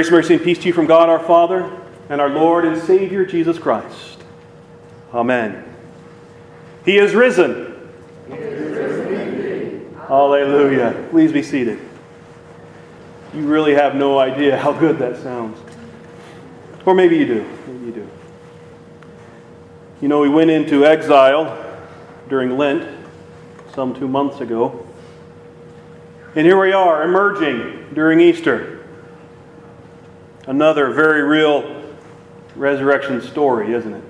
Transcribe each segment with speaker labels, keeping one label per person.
Speaker 1: Grace, mercy, and peace to you from God our Father and our Lord and Savior Jesus Christ. Amen. He is risen. He is risen Hallelujah. Please be seated. You really have no idea how good that sounds. Or maybe you do. Maybe you do. You know, we went into exile during Lent some two months ago. And here we are, emerging during Easter. Another very real resurrection story, isn't it?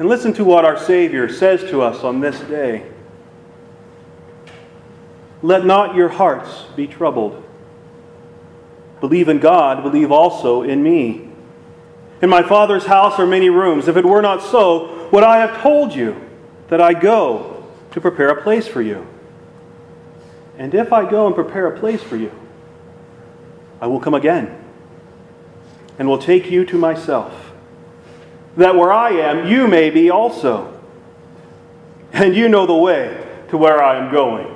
Speaker 1: And listen to what our Savior says to us on this day. Let not your hearts be troubled. Believe in God, believe also in me. In my Father's house are many rooms. If it were not so, would I have told you that I go to prepare a place for you? And if I go and prepare a place for you, I will come again and will take you to myself, that where I am, you may be also. And you know the way to where I am going.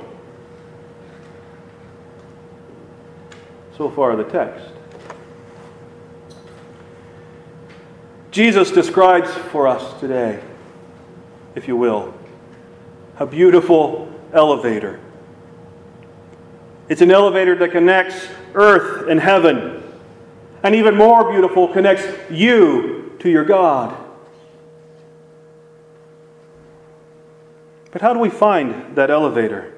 Speaker 1: So far, the text. Jesus describes for us today, if you will, a beautiful elevator. It's an elevator that connects earth and heaven. And even more beautiful, connects you to your God. But how do we find that elevator?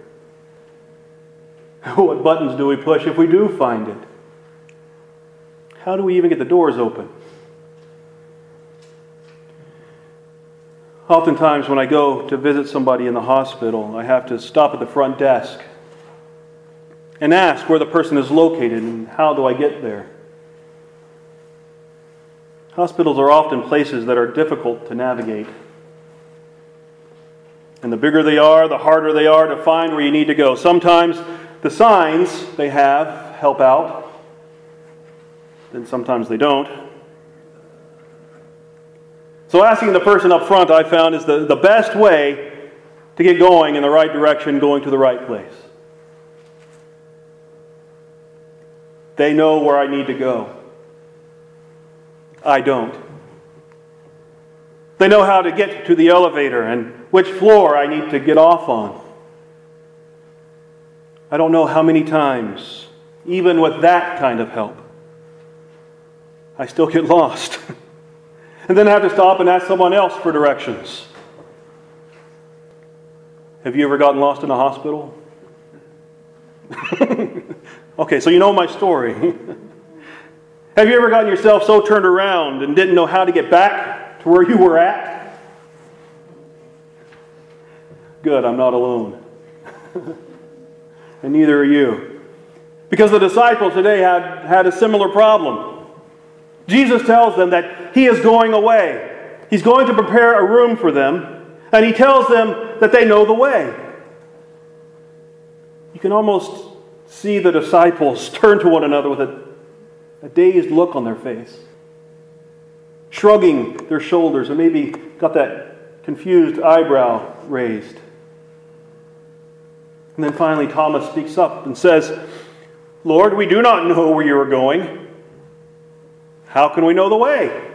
Speaker 1: What buttons do we push if we do find it? How do we even get the doors open? Oftentimes, when I go to visit somebody in the hospital, I have to stop at the front desk and ask where the person is located and how do I get there. Hospitals are often places that are difficult to navigate. And the bigger they are, the harder they are to find where you need to go. Sometimes the signs they have help out, then sometimes they don't. So, asking the person up front, I found, is the, the best way to get going in the right direction, going to the right place. They know where I need to go. I don't. They know how to get to the elevator and which floor I need to get off on. I don't know how many times, even with that kind of help, I still get lost. and then I have to stop and ask someone else for directions. Have you ever gotten lost in a hospital? Okay, so you know my story. Have you ever gotten yourself so turned around and didn't know how to get back to where you were at? Good, I'm not alone. and neither are you. Because the disciples today had, had a similar problem. Jesus tells them that he is going away. He's going to prepare a room for them, and he tells them that they know the way. You can almost see the disciples turn to one another with a, a dazed look on their face, shrugging their shoulders, and maybe got that confused eyebrow raised. And then finally, Thomas speaks up and says, Lord, we do not know where you are going. How can we know the way?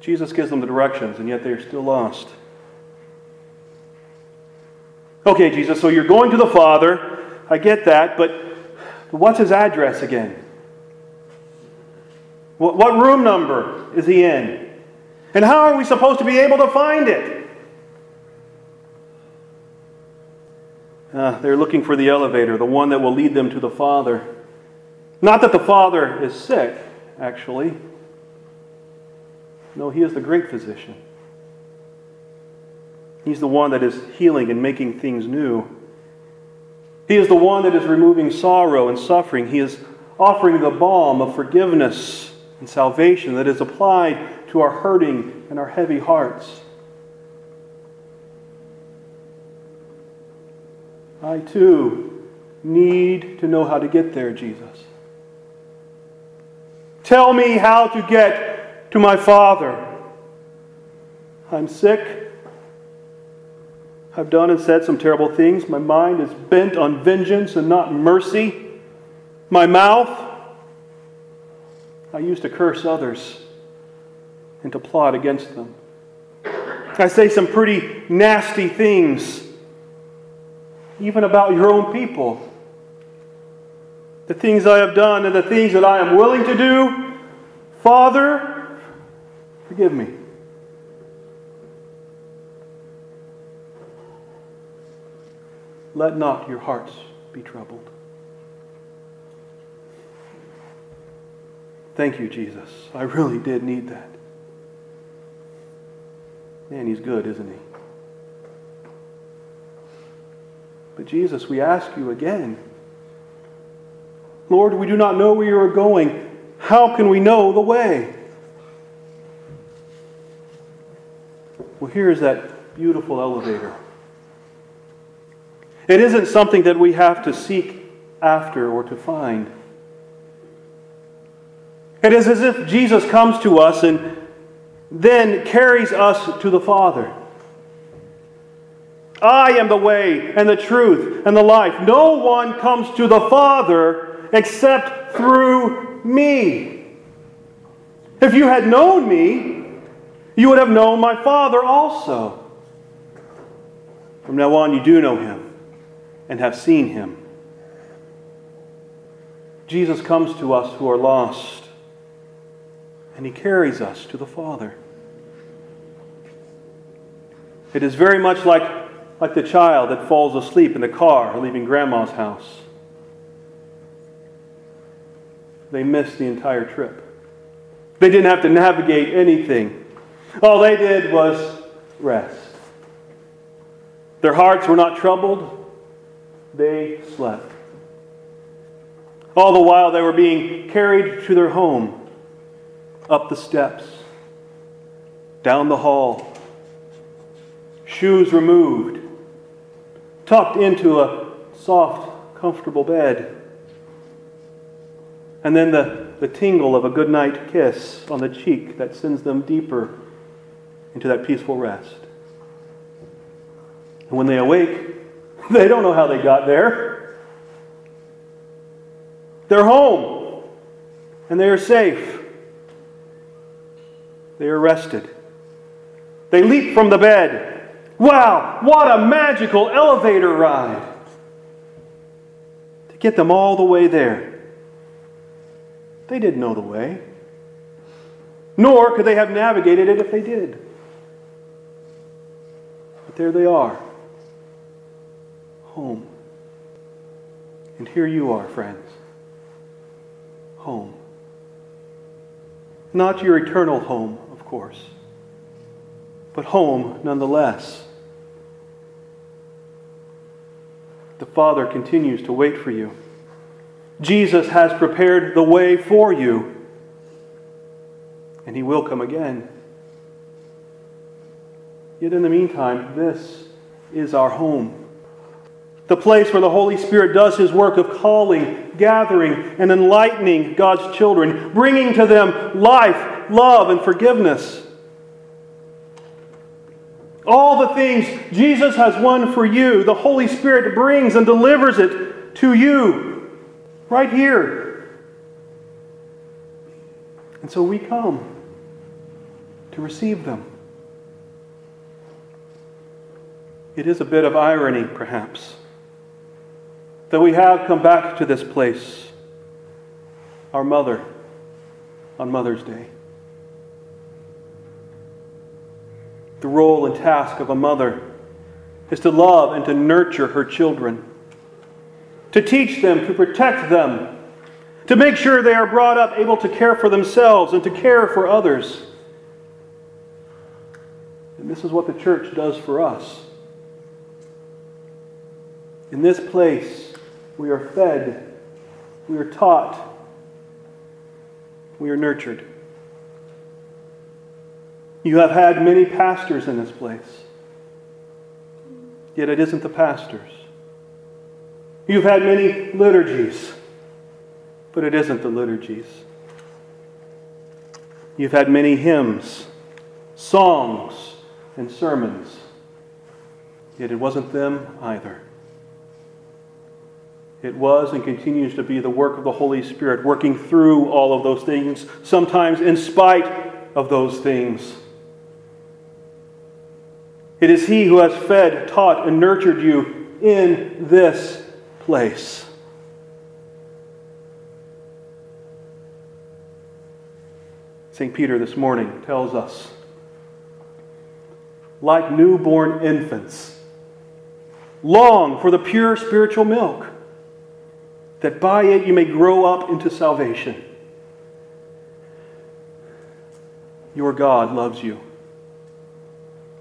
Speaker 1: Jesus gives them the directions, and yet they are still lost. Okay, Jesus, so you're going to the Father. I get that, but, what's his address again? What, what room number is he in? And how are we supposed to be able to find it? Uh, they're looking for the elevator, the one that will lead them to the Father. Not that the Father is sick, actually. No, he is the great physician. He's the one that is healing and making things new. He is the one that is removing sorrow and suffering. He is offering the balm of forgiveness and salvation that is applied to our hurting and our heavy hearts. I too need to know how to get there, Jesus. Tell me how to get to my Father. I'm sick. I've done and said some terrible things. My mind is bent on vengeance and not mercy. My mouth, I used to curse others and to plot against them. I say some pretty nasty things, even about your own people. The things I have done and the things that I am willing to do, Father, forgive me. Let not your hearts be troubled. Thank you, Jesus. I really did need that. Man, he's good, isn't he? But Jesus, we ask you again. Lord, we do not know where you are going. How can we know the way? Well, here's that beautiful elevator. It isn't something that we have to seek after or to find. It is as if Jesus comes to us and then carries us to the Father. I am the way and the truth and the life. No one comes to the Father except through me. If you had known me, you would have known my Father also. From now on, you do know him and have seen him. Jesus comes to us who are lost, and he carries us to the Father. It is very much like, like the child that falls asleep in the car leaving grandma's house. They missed the entire trip. They didn't have to navigate anything. All they did was rest. Their hearts were not troubled, they slept. All the while they were being carried to their home, up the steps, down the hall, shoes removed, tucked into a soft, comfortable bed. And then the, the tingle of a goodnight kiss on the cheek that sends them deeper into that peaceful rest. And when they awake, they don't know how they got there. They're home and they are safe. They are rested. They leap from the bed Wow, what a magical elevator ride! To get them all the way there. They didn't know the way, nor could they have navigated it if they did. But there they are, home. And here you are, friends, home. Not your eternal home, of course but home nonetheless. The Father continues to wait for you. Jesus has prepared the way for you, and He will come again. Yet in the meantime, this is our home. The place where the Holy Spirit does His work of calling, gathering, and enlightening God's children, bringing to them life, love, and forgiveness. All the things Jesus has won for you, the Holy Spirit brings and delivers it to you right here. And so we come to receive them. It is a bit of irony, perhaps, that we have come back to this place, our mother, on Mother's Day. The role and task of a mother is to love and to nurture her children, to teach them, to protect them, to make sure they are brought up able to care for themselves and to care for others. And this is what the church does for us. In this place, we are fed, we are taught, we are nurtured. You have had many pastors in this place, yet it isn't the pastors. You've had many liturgies, but it isn't the liturgies. You've had many hymns, songs, and sermons, Yet it wasn't them either. It was and continues to be the work of the Holy Spirit, working through all of those things, sometimes in spite of those things. It is He who has fed, taught, and nurtured you in this place. St. Peter this morning tells us like newborn infants, long for the pure spiritual milk, that by it you may grow up into salvation. Your God loves you.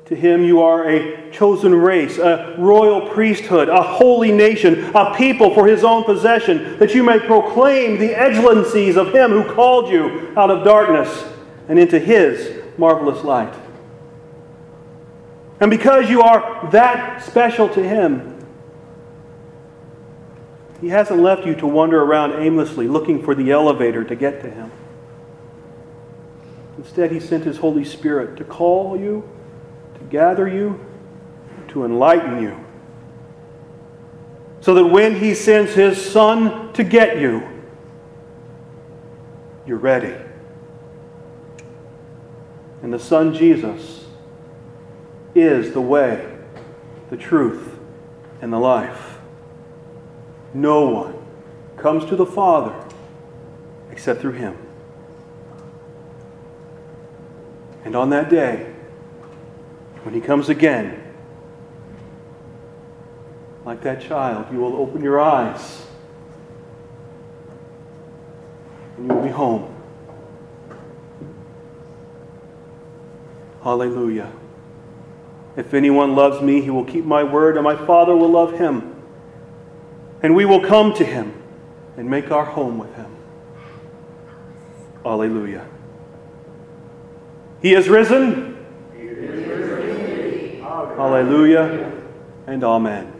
Speaker 1: To him you are a chosen race, a royal priesthood, a holy nation, a people for his own possession, that you may proclaim the excellencies of him who called you out of darkness and into his marvelous light. And because you are that special to him, he hasn't left you to wander around aimlessly looking for the elevator to get to him. Instead, he sent his Holy Spirit to call you to gather you, to enlighten you. So that when He sends His Son to get you, you're ready. And the Son Jesus is the way, the truth, and the life. No one comes to the Father except through Him. And on that day, when he comes again, like that child, you will open your eyes and you will be home. Hallelujah. If anyone loves me, he will keep my word, and my Father will love him. And we will come to him and make our home with him. Alleluia. He is risen. Alleluia, and amen.